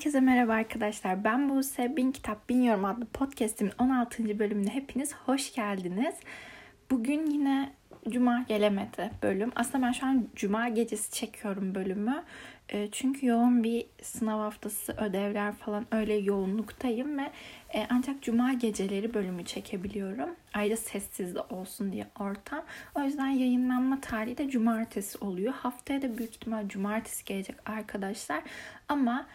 Herkese merhaba arkadaşlar. Ben Buse. Bin Kitap Bin Yorum adlı podcastimin 16. bölümüne hepiniz hoş geldiniz. Bugün yine Cuma gelemedi bölüm. Aslında ben şu an Cuma gecesi çekiyorum bölümü. E, çünkü yoğun bir sınav haftası, ödevler falan öyle yoğunluktayım ve e, ancak Cuma geceleri bölümü çekebiliyorum. Ayrıca sessiz de olsun diye ortam. O yüzden yayınlanma tarihi de Cumartesi oluyor. Haftaya da büyük ihtimal Cumartesi gelecek arkadaşlar. Ama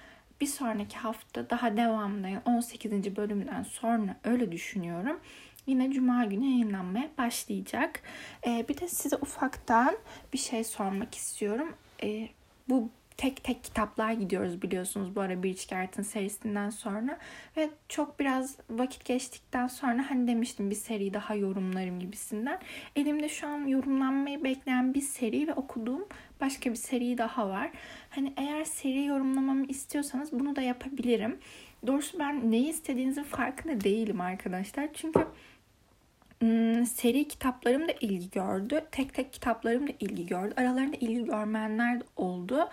bir sonraki hafta daha devamlı 18. bölümden sonra öyle düşünüyorum. Yine cuma günü yayınlanmaya başlayacak. Ee, bir de size ufaktan bir şey sormak istiyorum. Ee, bu tek tek kitaplar gidiyoruz biliyorsunuz bu ara Bridgerton serisinden sonra. Ve çok biraz vakit geçtikten sonra hani demiştim bir seri daha yorumlarım gibisinden. Elimde şu an yorumlanmayı bekleyen bir seri ve okuduğum başka bir seri daha var. Hani eğer seri yorumlamamı istiyorsanız bunu da yapabilirim. Doğrusu ben neyi istediğinizin farkında değilim arkadaşlar. Çünkü seri kitaplarım da ilgi gördü. Tek tek kitaplarım da ilgi gördü. Aralarında ilgi görmeyenler de oldu.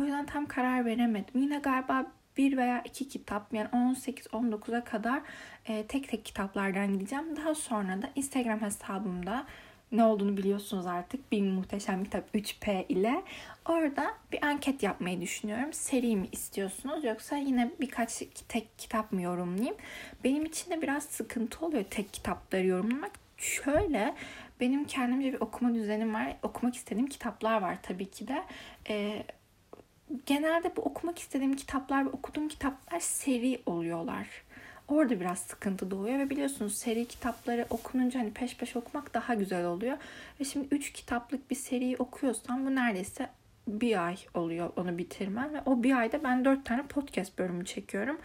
O yüzden tam karar veremedim. Yine galiba bir veya iki kitap yani 18-19'a kadar e, tek tek kitaplardan gideceğim. Daha sonra da Instagram hesabımda ne olduğunu biliyorsunuz artık. Bir muhteşem kitap 3P ile. Orada bir anket yapmayı düşünüyorum. Seri mi istiyorsunuz yoksa yine birkaç tek kitap mı yorumlayayım? Benim için de biraz sıkıntı oluyor tek kitapları yorumlamak. Şöyle benim kendimce bir okuma düzenim var. Okumak istediğim kitaplar var tabii ki de. Ee, genelde bu okumak istediğim kitaplar ve okuduğum kitaplar seri oluyorlar. Orada biraz sıkıntı doğuyor ve biliyorsunuz seri kitapları okununca hani peş peşe okumak daha güzel oluyor. Ve şimdi 3 kitaplık bir seriyi okuyorsam bu neredeyse bir ay oluyor onu bitirmem. Ve o bir ayda ben 4 tane podcast bölümü çekiyorum.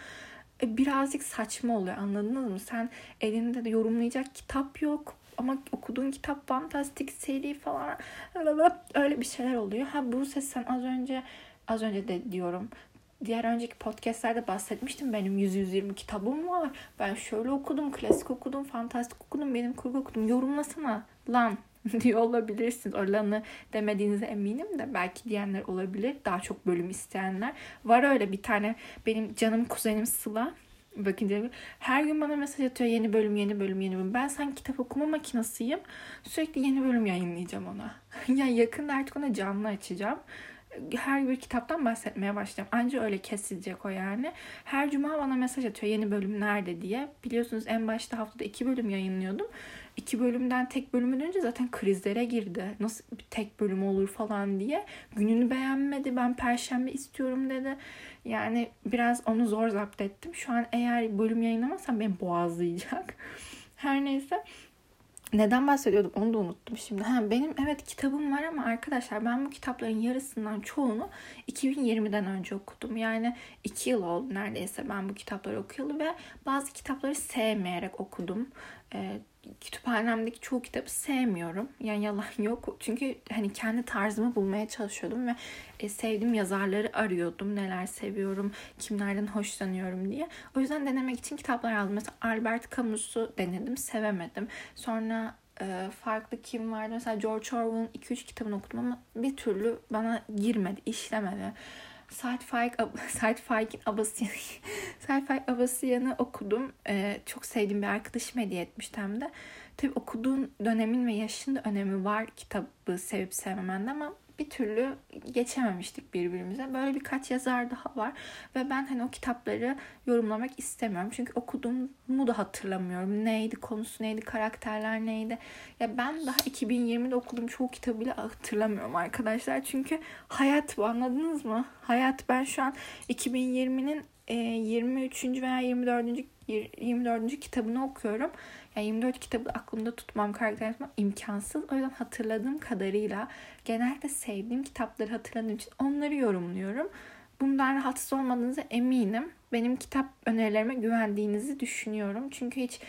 E, birazcık saçma oluyor anladınız mı? Sen elinde de yorumlayacak kitap yok ama okuduğun kitap fantastik seri falan öyle bir şeyler oluyor. Ha bu ses sen az önce az önce de diyorum diğer önceki podcastlerde bahsetmiştim. Benim 100-120 kitabım var. Ben şöyle okudum, klasik okudum, fantastik okudum, benim kurgu okudum. Yorumlasana lan diyor olabilirsiniz. O lanı demediğinize eminim de belki diyenler olabilir. Daha çok bölüm isteyenler. Var öyle bir tane benim canım kuzenim Sıla. Bakın her gün bana mesaj atıyor yeni bölüm yeni bölüm yeni bölüm. Ben sen kitap okuma makinasıyım. Sürekli yeni bölüm yayınlayacağım ona. yani yakında artık ona canlı açacağım her bir kitaptan bahsetmeye başlayacağım. Anca öyle kesilecek o yani. Her cuma bana mesaj atıyor yeni bölüm nerede diye. Biliyorsunuz en başta haftada iki bölüm yayınlıyordum. İki bölümden tek bölümü dönünce zaten krizlere girdi. Nasıl bir tek bölüm olur falan diye. Gününü beğenmedi. Ben perşembe istiyorum dedi. Yani biraz onu zor zapt ettim. Şu an eğer bölüm yayınlamazsam beni boğazlayacak. Her neyse neden bahsediyordum onu da unuttum şimdi. Ha, benim evet kitabım var ama arkadaşlar ben bu kitapların yarısından çoğunu 2020'den önce okudum. Yani 2 yıl oldu neredeyse ben bu kitapları okuyalı ve bazı kitapları sevmeyerek okudum. Ee, kütüphanemdeki çoğu kitabı sevmiyorum. Yani yalan yok. Çünkü hani kendi tarzımı bulmaya çalışıyordum ve e, sevdiğim yazarları arıyordum. Neler seviyorum, kimlerden hoşlanıyorum diye. O yüzden denemek için kitaplar aldım. Mesela Albert Camus'u denedim, sevemedim. Sonra e, farklı kim vardı? Mesela George Orwell'ın 2-3 kitabını okudum ama bir türlü bana girmedi, işlemedi. Said Faik, Said Faik'in Abasıyan'ı Said Faik Abasıyan'ı okudum. Ee, çok sevdiğim bir arkadaşım hediye etmişti hem de. Tabii okuduğun dönemin ve yaşın da önemi var kitabı sevip sevmemende ama bir türlü geçememiştik birbirimize. Böyle birkaç yazar daha var ve ben hani o kitapları yorumlamak istemiyorum. Çünkü okuduğumu da hatırlamıyorum. Neydi, konusu neydi, karakterler neydi. Ya ben daha 2020'de okuduğum çoğu kitabı bile hatırlamıyorum arkadaşlar. Çünkü hayat bu anladınız mı? Hayat ben şu an 2020'nin 23. veya 24. 24. kitabını okuyorum. Yani 24 kitabı aklımda tutmam, karakter tutmam imkansız. O yüzden hatırladığım kadarıyla genelde sevdiğim kitapları hatırladığım için onları yorumluyorum. Bundan rahatsız olmadığınıza eminim. Benim kitap önerilerime güvendiğinizi düşünüyorum. Çünkü hiç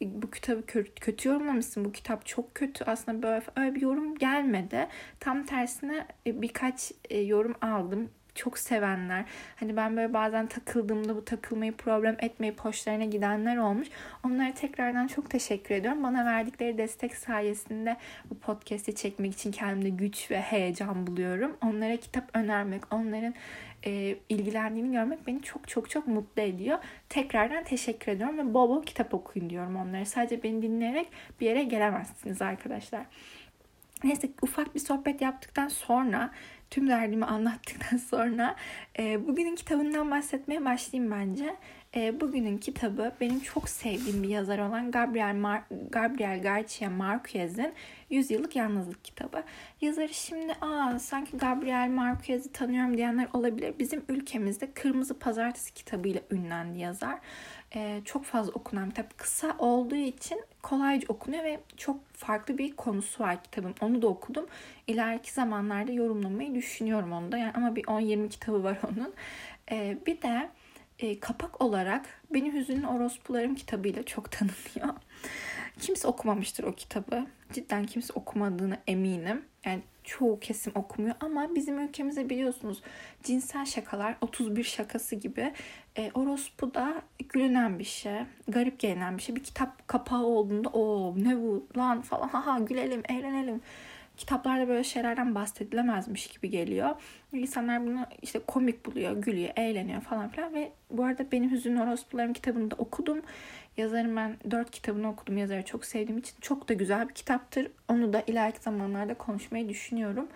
bu kitabı kötü yorumlamışsın, bu kitap çok kötü aslında böyle öyle bir yorum gelmedi. Tam tersine e, birkaç e, yorum aldım çok sevenler. Hani ben böyle bazen takıldığımda bu takılmayı problem etmeyip hoşlarına gidenler olmuş. Onlara tekrardan çok teşekkür ediyorum. Bana verdikleri destek sayesinde bu podcast'i çekmek için kendimde güç ve heyecan buluyorum. Onlara kitap önermek, onların e, ilgilendiğini görmek beni çok çok çok mutlu ediyor. Tekrardan teşekkür ediyorum ve bol bol kitap okuyun diyorum onlara. Sadece beni dinleyerek bir yere gelemezsiniz arkadaşlar. Neyse ufak bir sohbet yaptıktan sonra tüm derdimi anlattıktan sonra e, bugünün kitabından bahsetmeye başlayayım bence. E, bugünün kitabı benim çok sevdiğim bir yazar olan Gabriel, Mar- Gabriel Garcia Marquez'in Yüzyıllık Yalnızlık kitabı. Yazarı şimdi aa sanki Gabriel Marquez'i tanıyorum diyenler olabilir. Bizim ülkemizde Kırmızı Pazartesi kitabıyla ünlendi yazar. Ee, çok fazla okunan kitap. Kısa olduğu için kolayca okunuyor ve çok farklı bir konusu var kitabın. Onu da okudum. İleriki zamanlarda yorumlamayı düşünüyorum onu da. Yani ama bir 10-20 kitabı var onun. Ee, bir de e, kapak olarak Benim Hüzünlü Orospularım kitabıyla çok tanınıyor. Kimse okumamıştır o kitabı. Cidden kimse okumadığını eminim. Yani çoğu kesim okumuyor ama bizim ülkemizde biliyorsunuz cinsel şakalar 31 şakası gibi e, orospu da gülünen bir şey, garip gelinen bir şey. Bir kitap kapağı olduğunda o ne bu lan? falan. Ha gülelim, eğlenelim kitaplarda böyle şeylerden bahsedilemezmiş gibi geliyor. İnsanlar bunu işte komik buluyor, gülüyor, eğleniyor falan filan ve bu arada benim Hüzünlü Orospularım kitabını da okudum. Yazarım ben dört kitabını okudum. Yazarı çok sevdiğim için çok da güzel bir kitaptır. Onu da ileriki zamanlarda konuşmayı düşünüyorum.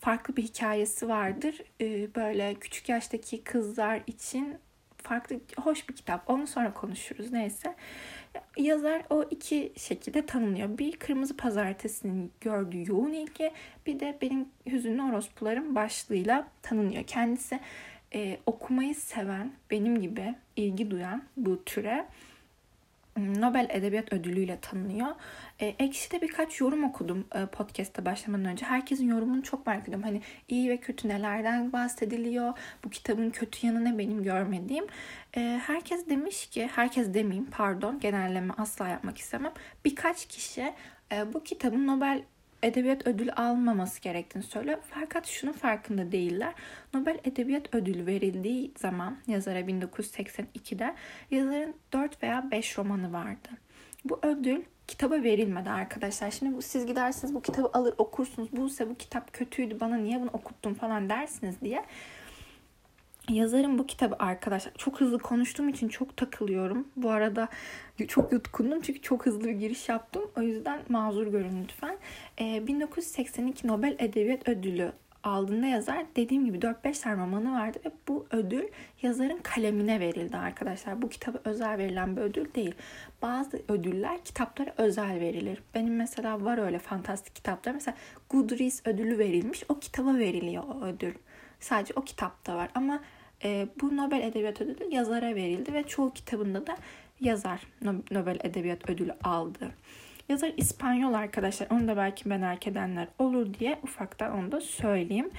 Farklı bir hikayesi vardır. Ee, böyle küçük yaştaki kızlar için farklı, hoş bir kitap. Onu sonra konuşuruz neyse. Yazar o iki şekilde tanınıyor. Bir Kırmızı Pazartesi'nin gördüğü yoğun ilgi bir de benim Hüzünlü Orospularım başlığıyla tanınıyor. Kendisi e, okumayı seven, benim gibi ilgi duyan bu türe Nobel Edebiyat Ödülü ile tanınıyor. E, Ekşi'de birkaç yorum okudum e, podcast'a başlamadan önce. Herkesin yorumunu çok merak ediyorum. Hani iyi ve kötü nelerden bahsediliyor? Bu kitabın kötü yanı ne benim görmediğim? E, herkes demiş ki, herkes demeyeyim pardon genelleme asla yapmak istemem. Birkaç kişi e, bu kitabın Nobel edebiyat ödülü almaması gerektiğini söylüyor. Fakat şunun farkında değiller. Nobel Edebiyat Ödülü verildiği zaman yazara 1982'de yazarın 4 veya 5 romanı vardı. Bu ödül kitaba verilmedi arkadaşlar. Şimdi bu, siz gidersiniz bu kitabı alır okursunuz. Bu ise bu kitap kötüydü bana niye bunu okuttun falan dersiniz diye. Yazarım bu kitabı arkadaşlar. Çok hızlı konuştuğum için çok takılıyorum. Bu arada çok yutkundum çünkü çok hızlı bir giriş yaptım. O yüzden mazur görün lütfen. Ee, 1982 Nobel Edebiyat Ödülü aldığında yazar dediğim gibi 4-5 tane romanı vardı ve bu ödül yazarın kalemine verildi arkadaşlar. Bu kitaba özel verilen bir ödül değil. Bazı ödüller kitaplara özel verilir. Benim mesela var öyle fantastik kitaplar. Mesela Goodreads ödülü verilmiş. O kitaba veriliyor o ödül. Sadece o kitapta var ama e, bu Nobel Edebiyat Ödülü yazara verildi ve çoğu kitabında da yazar Nobel Edebiyat Ödülü aldı. Yazar İspanyol arkadaşlar. Onu da belki merak edenler olur diye ufaktan onu da söyleyeyim.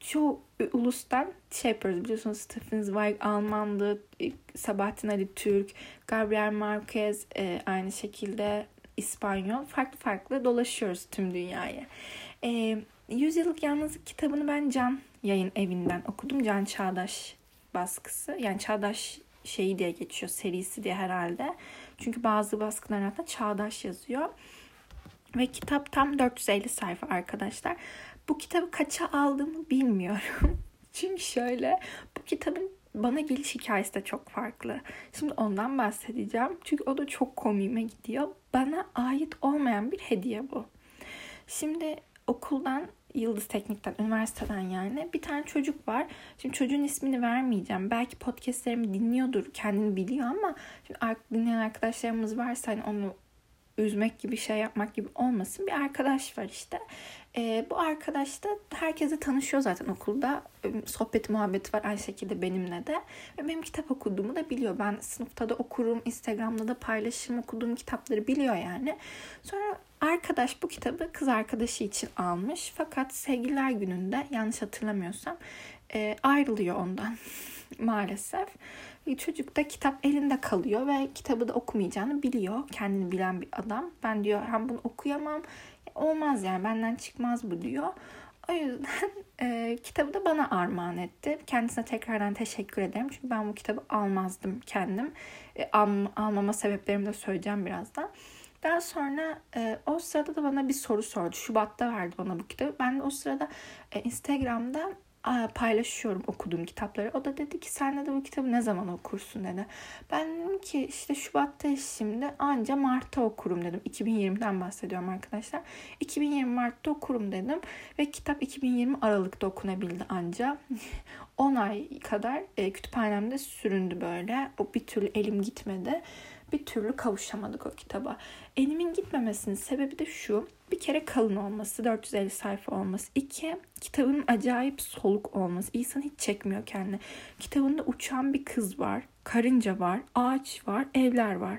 Çoğu ulustan şey yapıyoruz biliyorsunuz Stephen Zweig Almandı, Sabahattin Ali Türk, Gabriel Marquez e, aynı şekilde İspanyol. Farklı farklı dolaşıyoruz tüm dünyayı. E, Yüzyıllık Yalnızlık kitabını ben Can yayın evinden okudum. Can Çağdaş baskısı. Yani Çağdaş şeyi diye geçiyor serisi diye herhalde. Çünkü bazı baskıların hatta Çağdaş yazıyor. Ve kitap tam 450 sayfa arkadaşlar. Bu kitabı kaça aldığımı bilmiyorum. Çünkü şöyle bu kitabın bana geliş hikayesi de çok farklı. Şimdi ondan bahsedeceğim. Çünkü o da çok komiğime gidiyor. Bana ait olmayan bir hediye bu. Şimdi okuldan Yıldız Teknik'ten, üniversiteden yani bir tane çocuk var. Şimdi çocuğun ismini vermeyeceğim. Belki podcastlerimi dinliyordur, kendini biliyor ama şimdi dinleyen arkadaşlarımız varsa hani onu üzmek gibi şey yapmak gibi olmasın. Bir arkadaş var işte. E, bu arkadaş da herkese tanışıyor zaten okulda. Sohbet muhabbeti var aynı şekilde benimle de. Ve benim kitap okuduğumu da biliyor. Ben sınıfta da okurum, Instagram'da da paylaşırım okuduğum kitapları biliyor yani. Sonra arkadaş bu kitabı kız arkadaşı için almış. Fakat sevgililer gününde yanlış hatırlamıyorsam e, ayrılıyor ondan maalesef. Çocuk da kitap elinde kalıyor ve kitabı da okumayacağını biliyor. Kendini bilen bir adam. Ben diyor hem bunu okuyamam olmaz yani benden çıkmaz bu diyor. O yüzden e, kitabı da bana armağan etti. Kendisine tekrardan teşekkür ederim. Çünkü ben bu kitabı almazdım kendim. E, al, almama sebeplerimi de söyleyeceğim birazdan. Daha sonra e, o sırada da bana bir soru sordu. Şubat'ta verdi bana bu kitabı. Ben de o sırada e, Instagram'da paylaşıyorum okuduğum kitapları. O da dedi ki sen de bu kitabı ne zaman okursun dedi. Ben dedim ki işte Şubat'ta şimdi anca Mart'ta okurum dedim. 2020'den bahsediyorum arkadaşlar. 2020 Mart'ta okurum dedim. Ve kitap 2020 Aralık'ta okunabildi anca. 10 ay kadar e, kütüphanemde süründü böyle. O bir türlü elim gitmedi bir türlü kavuşamadık o kitaba. Elimin gitmemesinin sebebi de şu. Bir kere kalın olması, 450 sayfa olması. İki, kitabın acayip soluk olması. İnsan hiç çekmiyor kendini. Kitabında uçan bir kız var, karınca var, ağaç var, evler var.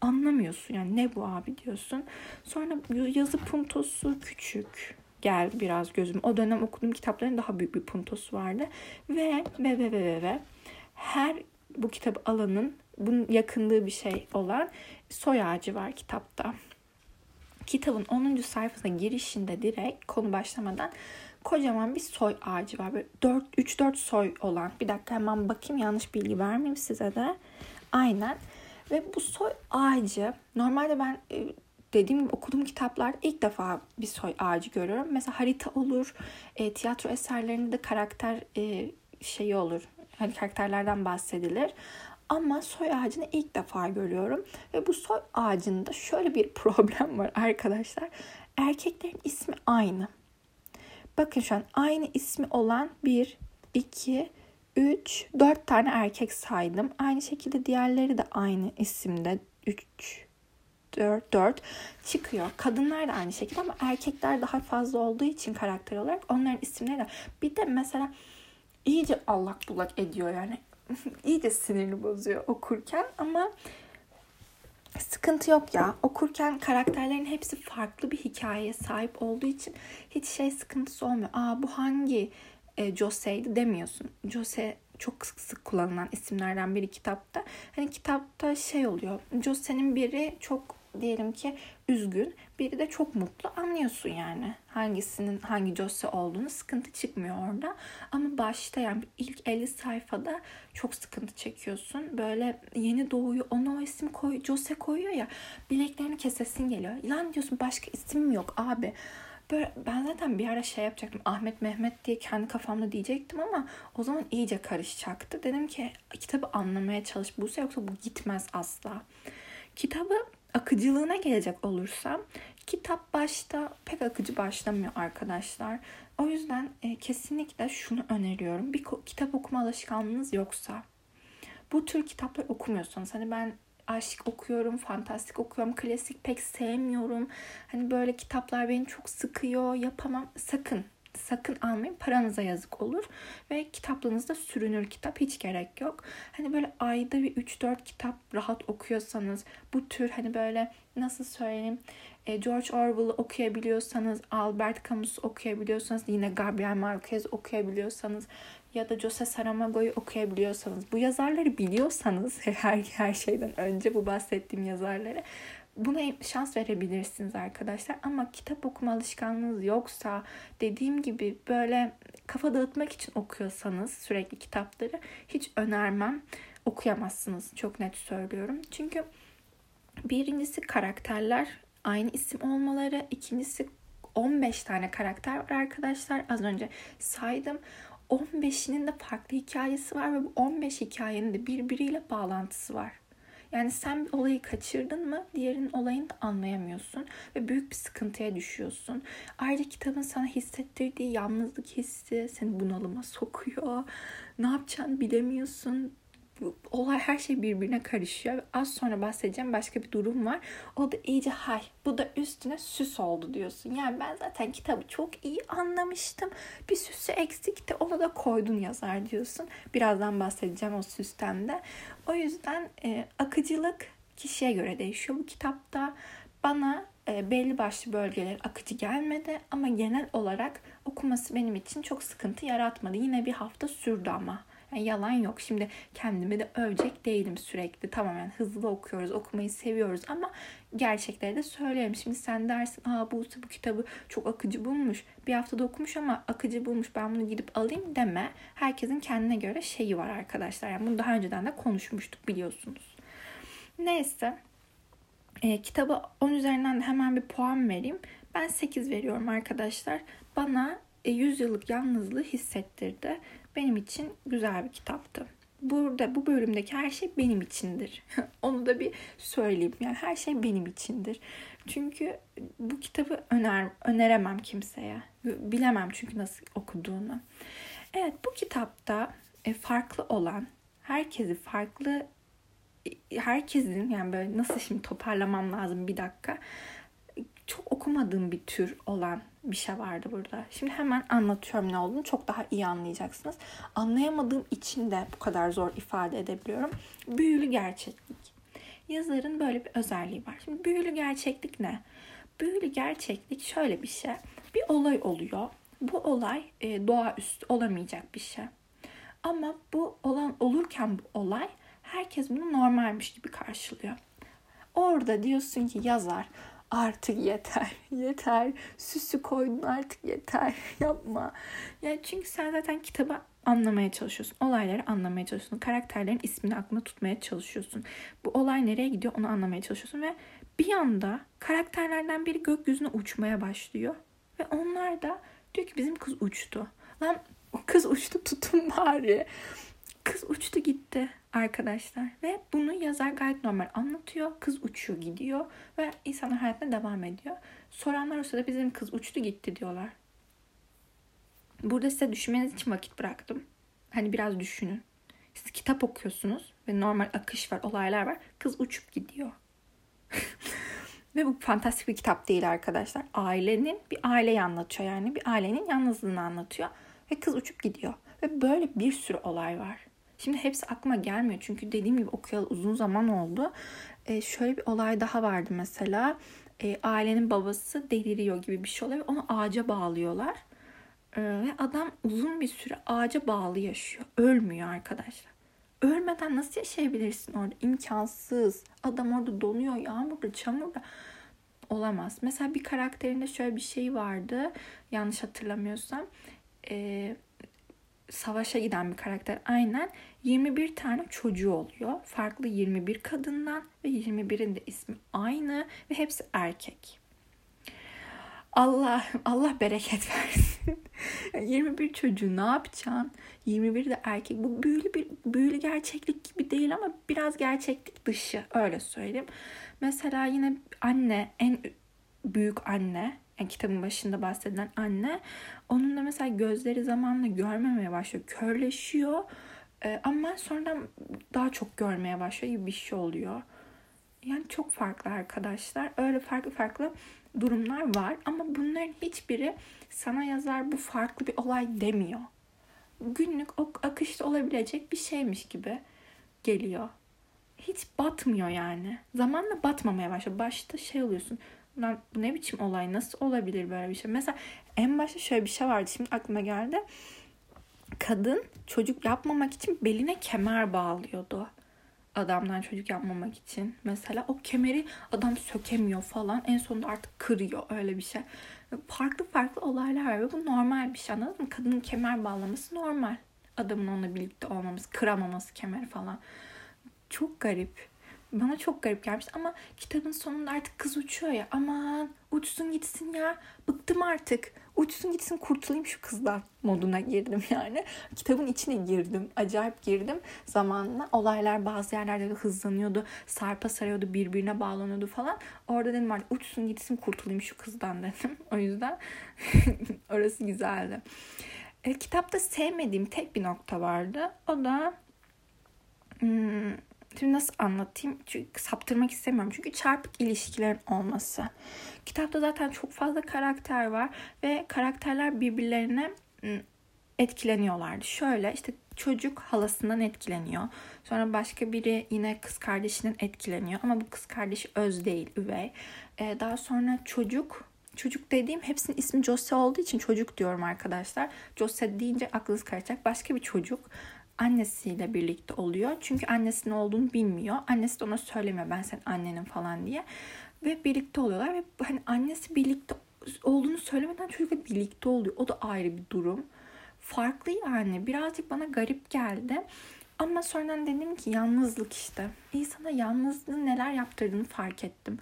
Anlamıyorsun yani ne bu abi diyorsun. Sonra yazı puntosu küçük geldi biraz gözüm. O dönem okuduğum kitapların daha büyük bir puntosu vardı. Ve ve ve ve ve, ve her bu kitabı alanın bunun yakındığı bir şey olan soy ağacı var kitapta. Kitabın 10. sayfasına girişinde direkt konu başlamadan kocaman bir soy ağacı var. Böyle 4 3 4 soy olan. Bir dakika hemen bakayım yanlış bilgi vermeyeyim size de. Aynen. Ve bu soy ağacı normalde ben e, dediğim gibi okuduğum kitaplarda ilk defa bir soy ağacı görüyorum. Mesela harita olur, e, tiyatro eserlerinde de karakter e, şeyi olur. Hani karakterlerden bahsedilir. Ama soy ağacını ilk defa görüyorum. Ve bu soy ağacında şöyle bir problem var arkadaşlar. Erkeklerin ismi aynı. Bakın şu an aynı ismi olan 1, 2, 3, 4 tane erkek saydım. Aynı şekilde diğerleri de aynı isimde. 3, 4, 4 çıkıyor. Kadınlar da aynı şekilde ama erkekler daha fazla olduğu için karakter olarak onların isimleri de. Bir de mesela iyice allak bullak ediyor yani. iyice sinirini bozuyor okurken ama sıkıntı yok ya. Okurken karakterlerin hepsi farklı bir hikayeye sahip olduğu için hiç şey sıkıntısı olmuyor. Aa bu hangi e, Jose'ydi demiyorsun. Jose çok sık sık kullanılan isimlerden biri kitapta. Hani kitapta şey oluyor. Jose'nin biri çok diyelim ki üzgün, biri de çok mutlu anlıyorsun yani. Hangisinin hangi Jose olduğunu sıkıntı çıkmıyor orada. Ama başta yani ilk 50 sayfada çok sıkıntı çekiyorsun. Böyle yeni doğuyor ona o isim koy, Jose koyuyor ya bileklerini kesesin geliyor. Lan diyorsun başka isim yok abi. Böyle ben zaten bir ara şey yapacaktım. Ahmet Mehmet diye kendi kafamda diyecektim ama o zaman iyice karışacaktı. Dedim ki kitabı anlamaya çalış Buse yoksa bu gitmez asla. Kitabı akıcılığına gelecek olursam kitap başta pek akıcı başlamıyor arkadaşlar. O yüzden e, kesinlikle şunu öneriyorum. Bir kitap okuma alışkanlığınız yoksa bu tür kitaplar okumuyorsanız hani ben aşk okuyorum, fantastik okuyorum, klasik pek sevmiyorum. Hani böyle kitaplar beni çok sıkıyor, yapamam. Sakın sakın almayın. Paranıza yazık olur. Ve kitaplığınızda sürünür kitap. Hiç gerek yok. Hani böyle ayda bir 3-4 kitap rahat okuyorsanız bu tür hani böyle nasıl söyleyeyim e, George Orwell'ı okuyabiliyorsanız, Albert Camus'u okuyabiliyorsanız, yine Gabriel Marquez okuyabiliyorsanız ya da Jose Saramago'yu okuyabiliyorsanız, bu yazarları biliyorsanız her her şeyden önce bu bahsettiğim yazarları buna şans verebilirsiniz arkadaşlar. Ama kitap okuma alışkanlığınız yoksa dediğim gibi böyle kafa dağıtmak için okuyorsanız sürekli kitapları hiç önermem. Okuyamazsınız çok net söylüyorum. Çünkü birincisi karakterler aynı isim olmaları. ikincisi 15 tane karakter var arkadaşlar. Az önce saydım. 15'inin de farklı hikayesi var ve bu 15 hikayenin de birbiriyle bağlantısı var. Yani sen bir olayı kaçırdın mı diğerinin olayını da anlayamıyorsun ve büyük bir sıkıntıya düşüyorsun. Ayrıca kitabın sana hissettirdiği yalnızlık hissi seni bunalıma sokuyor. Ne yapacağını bilemiyorsun olay her şey birbirine karışıyor. Az sonra bahsedeceğim başka bir durum var. O da iyice hay bu da üstüne süs oldu diyorsun. Yani ben zaten kitabı çok iyi anlamıştım. Bir süsü eksikti onu da koydun yazar diyorsun. Birazdan bahsedeceğim o süsten de. O yüzden e, akıcılık kişiye göre değişiyor. Bu kitapta bana e, belli başlı bölgeler akıcı gelmedi ama genel olarak okuması benim için çok sıkıntı yaratmadı. Yine bir hafta sürdü ama Yani yalan yok. Şimdi kendimi de övecek değilim sürekli. Tamam yani hızlı okuyoruz, okumayı seviyoruz ama gerçekleri de söylerim. Şimdi sen dersin aa bu, bu kitabı çok akıcı bulmuş. Bir haftada okumuş ama akıcı bulmuş ben bunu gidip alayım deme. Herkesin kendine göre şeyi var arkadaşlar. Yani bunu daha önceden de konuşmuştuk biliyorsunuz. Neyse. E, kitaba 10 üzerinden de hemen bir puan vereyim. Ben 8 veriyorum arkadaşlar. Bana 100 e, yıllık yalnızlığı hissettirdi. Benim için güzel bir kitaptı. Burada bu bölümdeki her şey benim içindir. Onu da bir söyleyeyim. Yani her şey benim içindir. Çünkü bu kitabı öner öneremem kimseye. Bilemem çünkü nasıl okuduğunu. Evet bu kitapta e, farklı olan, herkesi farklı e, herkesin yani böyle nasıl şimdi toparlamam lazım bir dakika çok okumadığım bir tür olan bir şey vardı burada. Şimdi hemen anlatıyorum ne olduğunu. Çok daha iyi anlayacaksınız. Anlayamadığım için de bu kadar zor ifade edebiliyorum. Büyülü gerçeklik. Yazarın böyle bir özelliği var. Şimdi büyülü gerçeklik ne? Büyülü gerçeklik şöyle bir şey. Bir olay oluyor. Bu olay e, doğaüstü olamayacak bir şey. Ama bu olan olurken bu olay herkes bunu normalmiş gibi karşılıyor. Orada diyorsun ki yazar artık yeter, yeter, süsü koydun artık yeter, yapma. Yani çünkü sen zaten kitabı anlamaya çalışıyorsun. Olayları anlamaya çalışıyorsun. Karakterlerin ismini aklında tutmaya çalışıyorsun. Bu olay nereye gidiyor onu anlamaya çalışıyorsun ve bir anda karakterlerden biri gökyüzüne uçmaya başlıyor. Ve onlar da diyor ki bizim kız uçtu. Lan kız uçtu tutun bari. Kız uçtu gitti arkadaşlar. Ve bunu yazar gayet normal anlatıyor. Kız uçuyor gidiyor ve insanlar hayatına devam ediyor. Soranlar olsa da bizim kız uçtu gitti diyorlar. Burada size düşünmeniz için vakit bıraktım. Hani biraz düşünün. Siz kitap okuyorsunuz ve normal akış var, olaylar var. Kız uçup gidiyor. ve bu fantastik bir kitap değil arkadaşlar. Ailenin bir aileyi anlatıyor yani. Bir ailenin yalnızlığını anlatıyor. Ve kız uçup gidiyor. Ve böyle bir sürü olay var. Şimdi hepsi aklıma gelmiyor çünkü dediğim gibi okuyalı uzun zaman oldu. Ee, şöyle bir olay daha vardı mesela. Ee, ailenin babası deliriyor gibi bir şey oluyor onu ağaca bağlıyorlar. Ee, ve adam uzun bir süre ağaca bağlı yaşıyor. Ölmüyor arkadaşlar. Ölmeden nasıl yaşayabilirsin orada? İmkansız. Adam orada donuyor yağmurda, çamurda. Olamaz. Mesela bir karakterinde şöyle bir şey vardı. Yanlış hatırlamıyorsam. Ee, savaşa giden bir karakter aynen 21 tane çocuğu oluyor. Farklı 21 kadından ve 21'in de ismi aynı ve hepsi erkek. Allah Allah bereket versin. 21 çocuğu ne yapacaksın? 21 de erkek. Bu büyülü bir büyülü gerçeklik gibi değil ama biraz gerçeklik dışı öyle söyleyeyim. Mesela yine anne en büyük anne yani kitabın başında bahsedilen anne onun da mesela gözleri zamanla görmemeye başlıyor. Körleşiyor ee, ama sonradan daha çok görmeye başlıyor gibi bir şey oluyor. Yani çok farklı arkadaşlar. Öyle farklı farklı durumlar var ama bunların hiçbiri sana yazar bu farklı bir olay demiyor. Günlük o akışta olabilecek bir şeymiş gibi geliyor. Hiç batmıyor yani. Zamanla batmamaya başlıyor. Başta şey oluyorsun. Lan bu ne biçim olay? Nasıl olabilir böyle bir şey? Mesela en başta şöyle bir şey vardı. Şimdi aklıma geldi. Kadın çocuk yapmamak için beline kemer bağlıyordu. Adamdan çocuk yapmamak için. Mesela o kemeri adam sökemiyor falan. En sonunda artık kırıyor öyle bir şey. Farklı farklı olaylar var ve bu normal bir şey anladın mı? Kadının kemer bağlaması normal. Adamın onunla birlikte olmaması, kıramaması kemeri falan. Çok garip. Bana çok garip gelmiş ama kitabın sonunda artık kız uçuyor ya. Aman uçsun gitsin ya. Bıktım artık. Uçsun gitsin kurtulayım şu kızdan moduna girdim yani. Kitabın içine girdim. Acayip girdim. Zamanla olaylar bazı yerlerde de hızlanıyordu. Sarpa sarıyordu. Birbirine bağlanıyordu falan. Orada dedim artık uçsun gitsin kurtulayım şu kızdan dedim. O yüzden orası güzeldi. E, kitapta sevmediğim tek bir nokta vardı. O da hmm, Şimdi nasıl anlatayım? Çünkü saptırmak istemiyorum. Çünkü çarpık ilişkilerin olması. Kitapta zaten çok fazla karakter var ve karakterler birbirlerine etkileniyorlardı. Şöyle işte çocuk halasından etkileniyor. Sonra başka biri yine kız kardeşinin etkileniyor. Ama bu kız kardeşi öz değil, üvey. Ee, daha sonra çocuk Çocuk dediğim hepsinin ismi Jose olduğu için çocuk diyorum arkadaşlar. Jose deyince aklınız karışacak. Başka bir çocuk annesiyle birlikte oluyor. Çünkü annesinin olduğunu bilmiyor. Annesi de ona söylemiyor ben senin annenin falan diye. Ve birlikte oluyorlar ve hani annesi birlikte olduğunu söylemeden çocukla birlikte oluyor. O da ayrı bir durum. Farklı yani. Birazcık bana garip geldi. Ama sonradan dedim ki yalnızlık işte. İnsana yalnızlığın neler yaptırdığını fark ettim.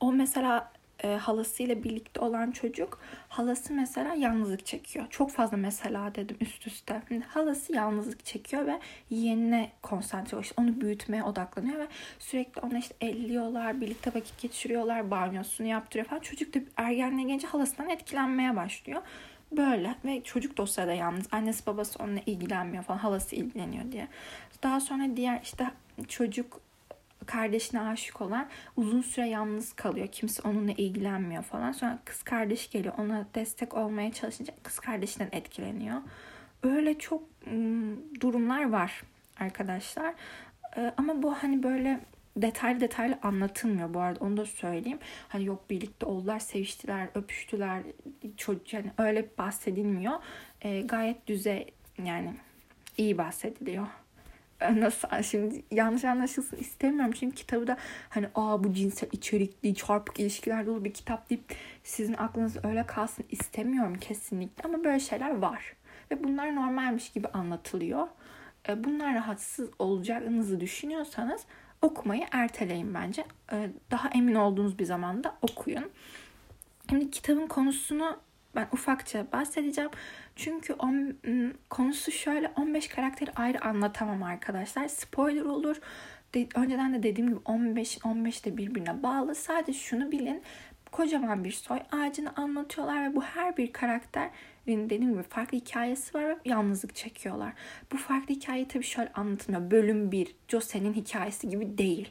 O mesela e, halasıyla birlikte olan çocuk halası mesela yalnızlık çekiyor. Çok fazla mesela dedim üst üste. Halası yalnızlık çekiyor ve yeğenine konsantre oluyor. İşte onu büyütmeye odaklanıyor ve sürekli ona işte elliyorlar, birlikte vakit geçiriyorlar, banyosunu yaptırıyor falan. Çocuk da ergenliğe gelince halasından etkilenmeye başlıyor. Böyle ve çocuk da o sırada yalnız. Annesi babası onunla ilgilenmiyor falan. Halası ilgileniyor diye. Daha sonra diğer işte çocuk kardeşine aşık olan uzun süre yalnız kalıyor. Kimse onunla ilgilenmiyor falan. Sonra kız kardeş geliyor. Ona destek olmaya çalışınca kız kardeşinden etkileniyor. Öyle çok durumlar var arkadaşlar. Ama bu hani böyle detaylı detaylı anlatılmıyor bu arada onu da söyleyeyim. Hani yok birlikte oldular, seviştiler, öpüştüler. Çocuk yani öyle bahsedilmiyor. E, gayet düzey yani iyi bahsediliyor nasıl şimdi yanlış anlaşılsın istemiyorum. Çünkü kitabı da hani aa bu cinsel içerikli çarpık ilişkiler dolu bir kitap deyip sizin aklınız öyle kalsın istemiyorum kesinlikle. Ama böyle şeyler var. Ve bunlar normalmiş gibi anlatılıyor. E, bunlar rahatsız olacağınızı düşünüyorsanız okumayı erteleyin bence. E, daha emin olduğunuz bir zamanda okuyun. Şimdi kitabın konusunu ben ufakça bahsedeceğim. Çünkü on, konusu şöyle 15 karakteri ayrı anlatamam arkadaşlar. Spoiler olur. De, önceden de dediğim gibi 15 15 de birbirine bağlı. Sadece şunu bilin. Kocaman bir soy ağacını anlatıyorlar ve bu her bir karakterin dediğim gibi farklı hikayesi var ve yalnızlık çekiyorlar. Bu farklı hikayeyi tabii şöyle anlatılmıyor. Bölüm 1 Jose'nin hikayesi gibi değil.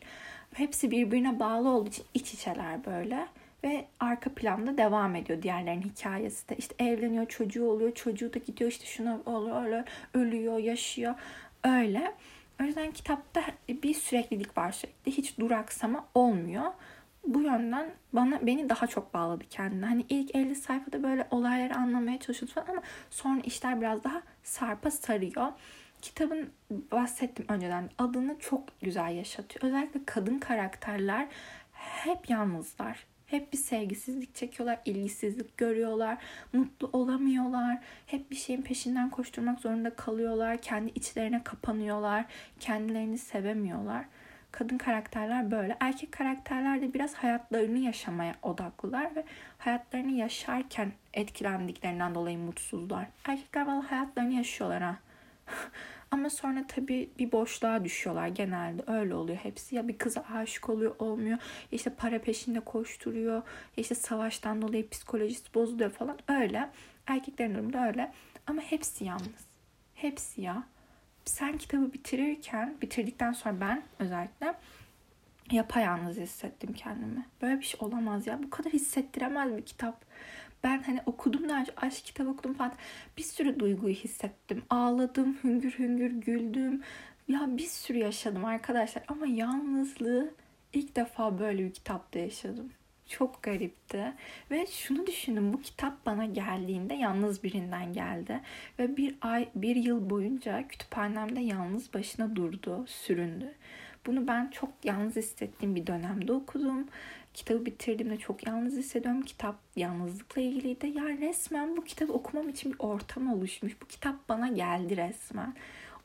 Hepsi birbirine bağlı olduğu için iç içeler böyle ve arka planda devam ediyor diğerlerinin hikayesi de. İşte evleniyor, çocuğu oluyor, çocuğu da gidiyor işte şuna oluyor, ölüyor, yaşıyor. Öyle. O yüzden kitapta bir süreklilik var sürekli. Hiç duraksama olmuyor. Bu yönden bana beni daha çok bağladı kendine. Hani ilk 50 sayfada böyle olayları anlamaya çalışıyordu falan ama sonra işler biraz daha sarpa sarıyor. Kitabın bahsettim önceden adını çok güzel yaşatıyor. Özellikle kadın karakterler hep yalnızlar. Hep bir sevgisizlik çekiyorlar, ilgisizlik görüyorlar, mutlu olamıyorlar. Hep bir şeyin peşinden koşturmak zorunda kalıyorlar. Kendi içlerine kapanıyorlar, kendilerini sevemiyorlar. Kadın karakterler böyle. Erkek karakterler de biraz hayatlarını yaşamaya odaklılar ve hayatlarını yaşarken etkilendiklerinden dolayı mutsuzlar. Erkekler valla hayatlarını yaşıyorlar ha. Ama sonra tabii bir boşluğa düşüyorlar genelde öyle oluyor hepsi. Ya bir kıza aşık oluyor olmuyor. İşte para peşinde koşturuyor. Ya işte savaştan dolayı psikolojisi bozuluyor falan öyle. Erkeklerin durumu da öyle. Ama hepsi yalnız. Hepsi ya. Sen kitabı bitirirken, bitirdikten sonra ben özellikle yapayalnız hissettim kendimi. Böyle bir şey olamaz ya. Bu kadar hissettiremez bir kitap ben hani okudum daha önce aşk kitabı okudum falan. Bir sürü duyguyu hissettim. Ağladım, hüngür hüngür güldüm. Ya bir sürü yaşadım arkadaşlar. Ama yalnızlığı ilk defa böyle bir kitapta yaşadım. Çok garipti. Ve şunu düşündüm. Bu kitap bana geldiğinde yalnız birinden geldi. Ve bir ay, bir yıl boyunca kütüphanemde yalnız başına durdu, süründü. Bunu ben çok yalnız hissettiğim bir dönemde okudum. Kitabı bitirdiğimde çok yalnız hissediyorum. Kitap yalnızlıkla ilgiliydi. Ya resmen bu kitabı okumam için bir ortam oluşmuş. Bu kitap bana geldi resmen.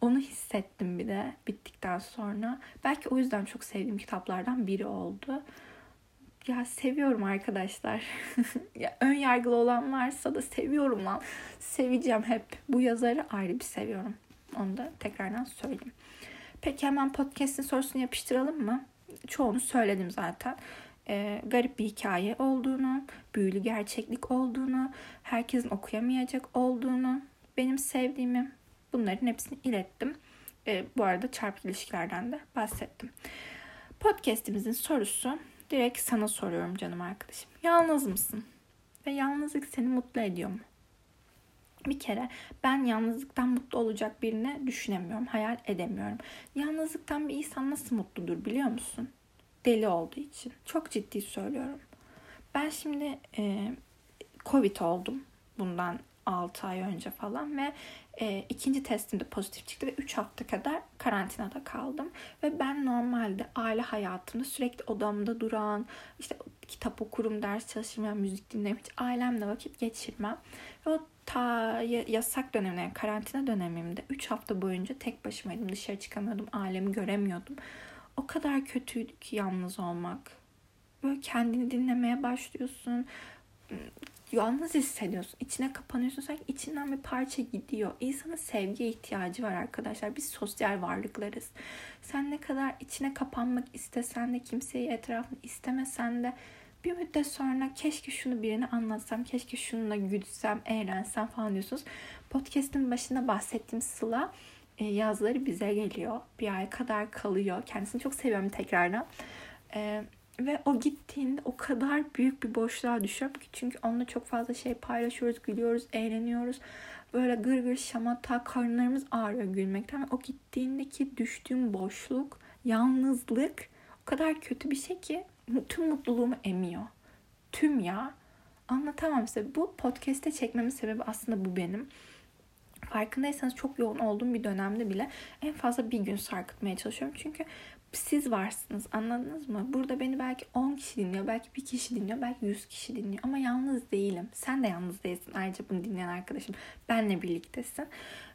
Onu hissettim bir de bittikten sonra. Belki o yüzden çok sevdiğim kitaplardan biri oldu. Ya seviyorum arkadaşlar. ya ön yargılı olan varsa da seviyorum lan. Seveceğim hep. Bu yazarı ayrı bir seviyorum. Onu da tekrardan söyleyeyim. Peki hemen podcast'in sorusunu yapıştıralım mı? Çoğunu söyledim zaten. Ee, garip bir hikaye olduğunu, büyülü gerçeklik olduğunu, herkesin okuyamayacak olduğunu, benim sevdiğimi bunların hepsini ilettim. Ee, bu arada çarpık ilişkilerden de bahsettim. Podcast'imizin sorusu direkt sana soruyorum canım arkadaşım. Yalnız mısın? Ve yalnızlık seni mutlu ediyor mu? Bir kere ben yalnızlıktan mutlu olacak birini düşünemiyorum, hayal edemiyorum. Yalnızlıktan bir insan nasıl mutludur biliyor musun? Deli olduğu için. Çok ciddi söylüyorum. Ben şimdi e, Covid oldum bundan 6 ay önce falan ve E, ikinci testimde pozitif çıktı ve 3 hafta kadar karantinada kaldım. Ve ben normalde aile hayatımda sürekli odamda duran, işte kitap okurum, ders çalışırım, müzik dinlerim, hiç ailemle vakit geçirmem. Ve o ta yasak döneminde, yani karantina dönemimde 3 hafta boyunca tek başımaydım. Dışarı çıkamıyordum, ailemi göremiyordum. O kadar kötüydü ki yalnız olmak. Böyle kendini dinlemeye başlıyorsun yalnız hissediyorsun. İçine kapanıyorsun. Sanki içinden bir parça gidiyor. İnsanın sevgiye ihtiyacı var arkadaşlar. Biz sosyal varlıklarız. Sen ne kadar içine kapanmak istesen de kimseyi etrafını istemesen de bir müddet sonra keşke şunu birine anlatsam, keşke şununla gülsem, eğlensem falan diyorsunuz. Podcast'ın başında bahsettiğim Sıla e, yazları bize geliyor. Bir ay kadar kalıyor. Kendisini çok seviyorum tekrardan. Ee, ve o gittiğinde o kadar büyük bir boşluğa düşüyorum ki çünkü onunla çok fazla şey paylaşıyoruz, gülüyoruz, eğleniyoruz. Böyle gır gır şamata, karınlarımız ağrıyor gülmekten. O gittiğindeki düştüğüm boşluk, yalnızlık o kadar kötü bir şey ki tüm mutluluğumu emiyor. Tüm ya. Anlatamam size. Bu podcast'te çekmemin sebebi aslında bu benim. Farkındaysanız çok yoğun olduğum bir dönemde bile en fazla bir gün sarkıtmaya çalışıyorum. Çünkü siz varsınız anladınız mı? Burada beni belki 10 kişi dinliyor, belki bir kişi dinliyor, belki 100 kişi dinliyor ama yalnız değilim. Sen de yalnız değilsin. Ayrıca bunu dinleyen arkadaşım benle birliktesin.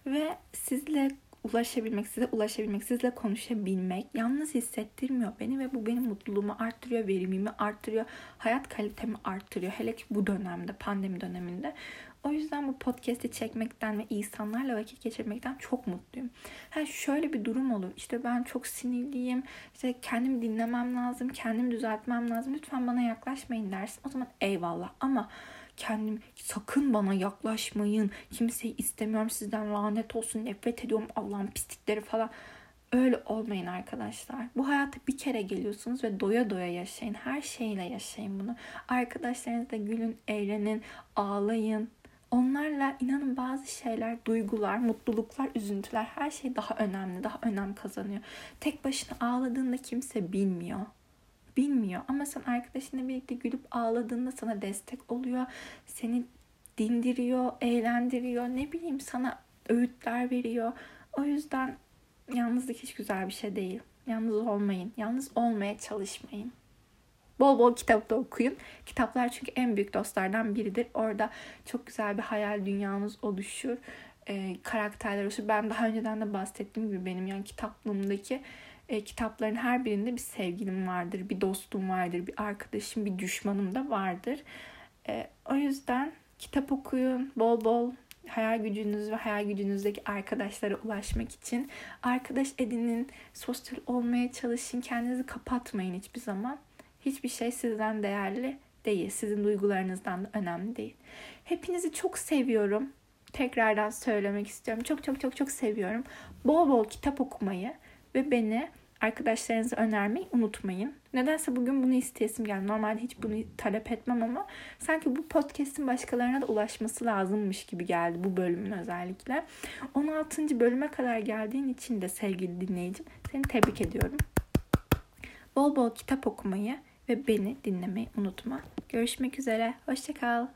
Ve sizle ulaşabilmek, size ulaşabilmek, sizle konuşabilmek yalnız hissettirmiyor beni ve bu benim mutluluğumu arttırıyor, verimimi arttırıyor, hayat kalitemi arttırıyor. Hele ki bu dönemde, pandemi döneminde. O yüzden bu podcast'i çekmekten ve insanlarla vakit geçirmekten çok mutluyum. Ha şöyle bir durum olur. İşte ben çok sinirliyim. İşte kendimi dinlemem lazım. Kendimi düzeltmem lazım. Lütfen bana yaklaşmayın dersin. O zaman eyvallah. Ama kendim sakın bana yaklaşmayın. Kimseyi istemiyorum sizden lanet olsun. Nefret ediyorum Allah'ın pislikleri falan. Öyle olmayın arkadaşlar. Bu hayata bir kere geliyorsunuz ve doya doya yaşayın. Her şeyle yaşayın bunu. Arkadaşlarınızla gülün, eğlenin, ağlayın, Onlarla inanın bazı şeyler, duygular, mutluluklar, üzüntüler her şey daha önemli, daha önem kazanıyor. Tek başına ağladığında kimse bilmiyor. Bilmiyor ama sen arkadaşınla birlikte gülüp ağladığında sana destek oluyor. Seni dindiriyor, eğlendiriyor. Ne bileyim sana öğütler veriyor. O yüzden yalnızlık hiç güzel bir şey değil. Yalnız olmayın. Yalnız olmaya çalışmayın. Bol bol kitap da okuyun. Kitaplar çünkü en büyük dostlardan biridir. Orada çok güzel bir hayal dünyamız oluşur. E, karakterler oluşur. Ben daha önceden de bahsettiğim gibi benim yani kitaplığımdaki e, kitapların her birinde bir sevgilim vardır, bir dostum vardır, bir arkadaşım, bir düşmanım da vardır. E, o yüzden kitap okuyun, bol bol hayal gücünüz ve hayal gücünüzdeki arkadaşlara ulaşmak için arkadaş edinin, sosyal olmaya çalışın, kendinizi kapatmayın hiçbir zaman. Hiçbir şey sizden değerli değil. Sizin duygularınızdan da önemli değil. Hepinizi çok seviyorum. Tekrardan söylemek istiyorum. Çok çok çok çok seviyorum. Bol bol kitap okumayı ve beni arkadaşlarınıza önermeyi unutmayın. Nedense bugün bunu isteyesim geldi. Normalde hiç bunu talep etmem ama sanki bu podcast'in başkalarına da ulaşması lazımmış gibi geldi bu bölümün özellikle. 16. bölüme kadar geldiğin için de sevgili dinleyicim seni tebrik ediyorum. Bol bol kitap okumayı ve beni dinlemeyi unutma. Görüşmek üzere. Hoşçakal.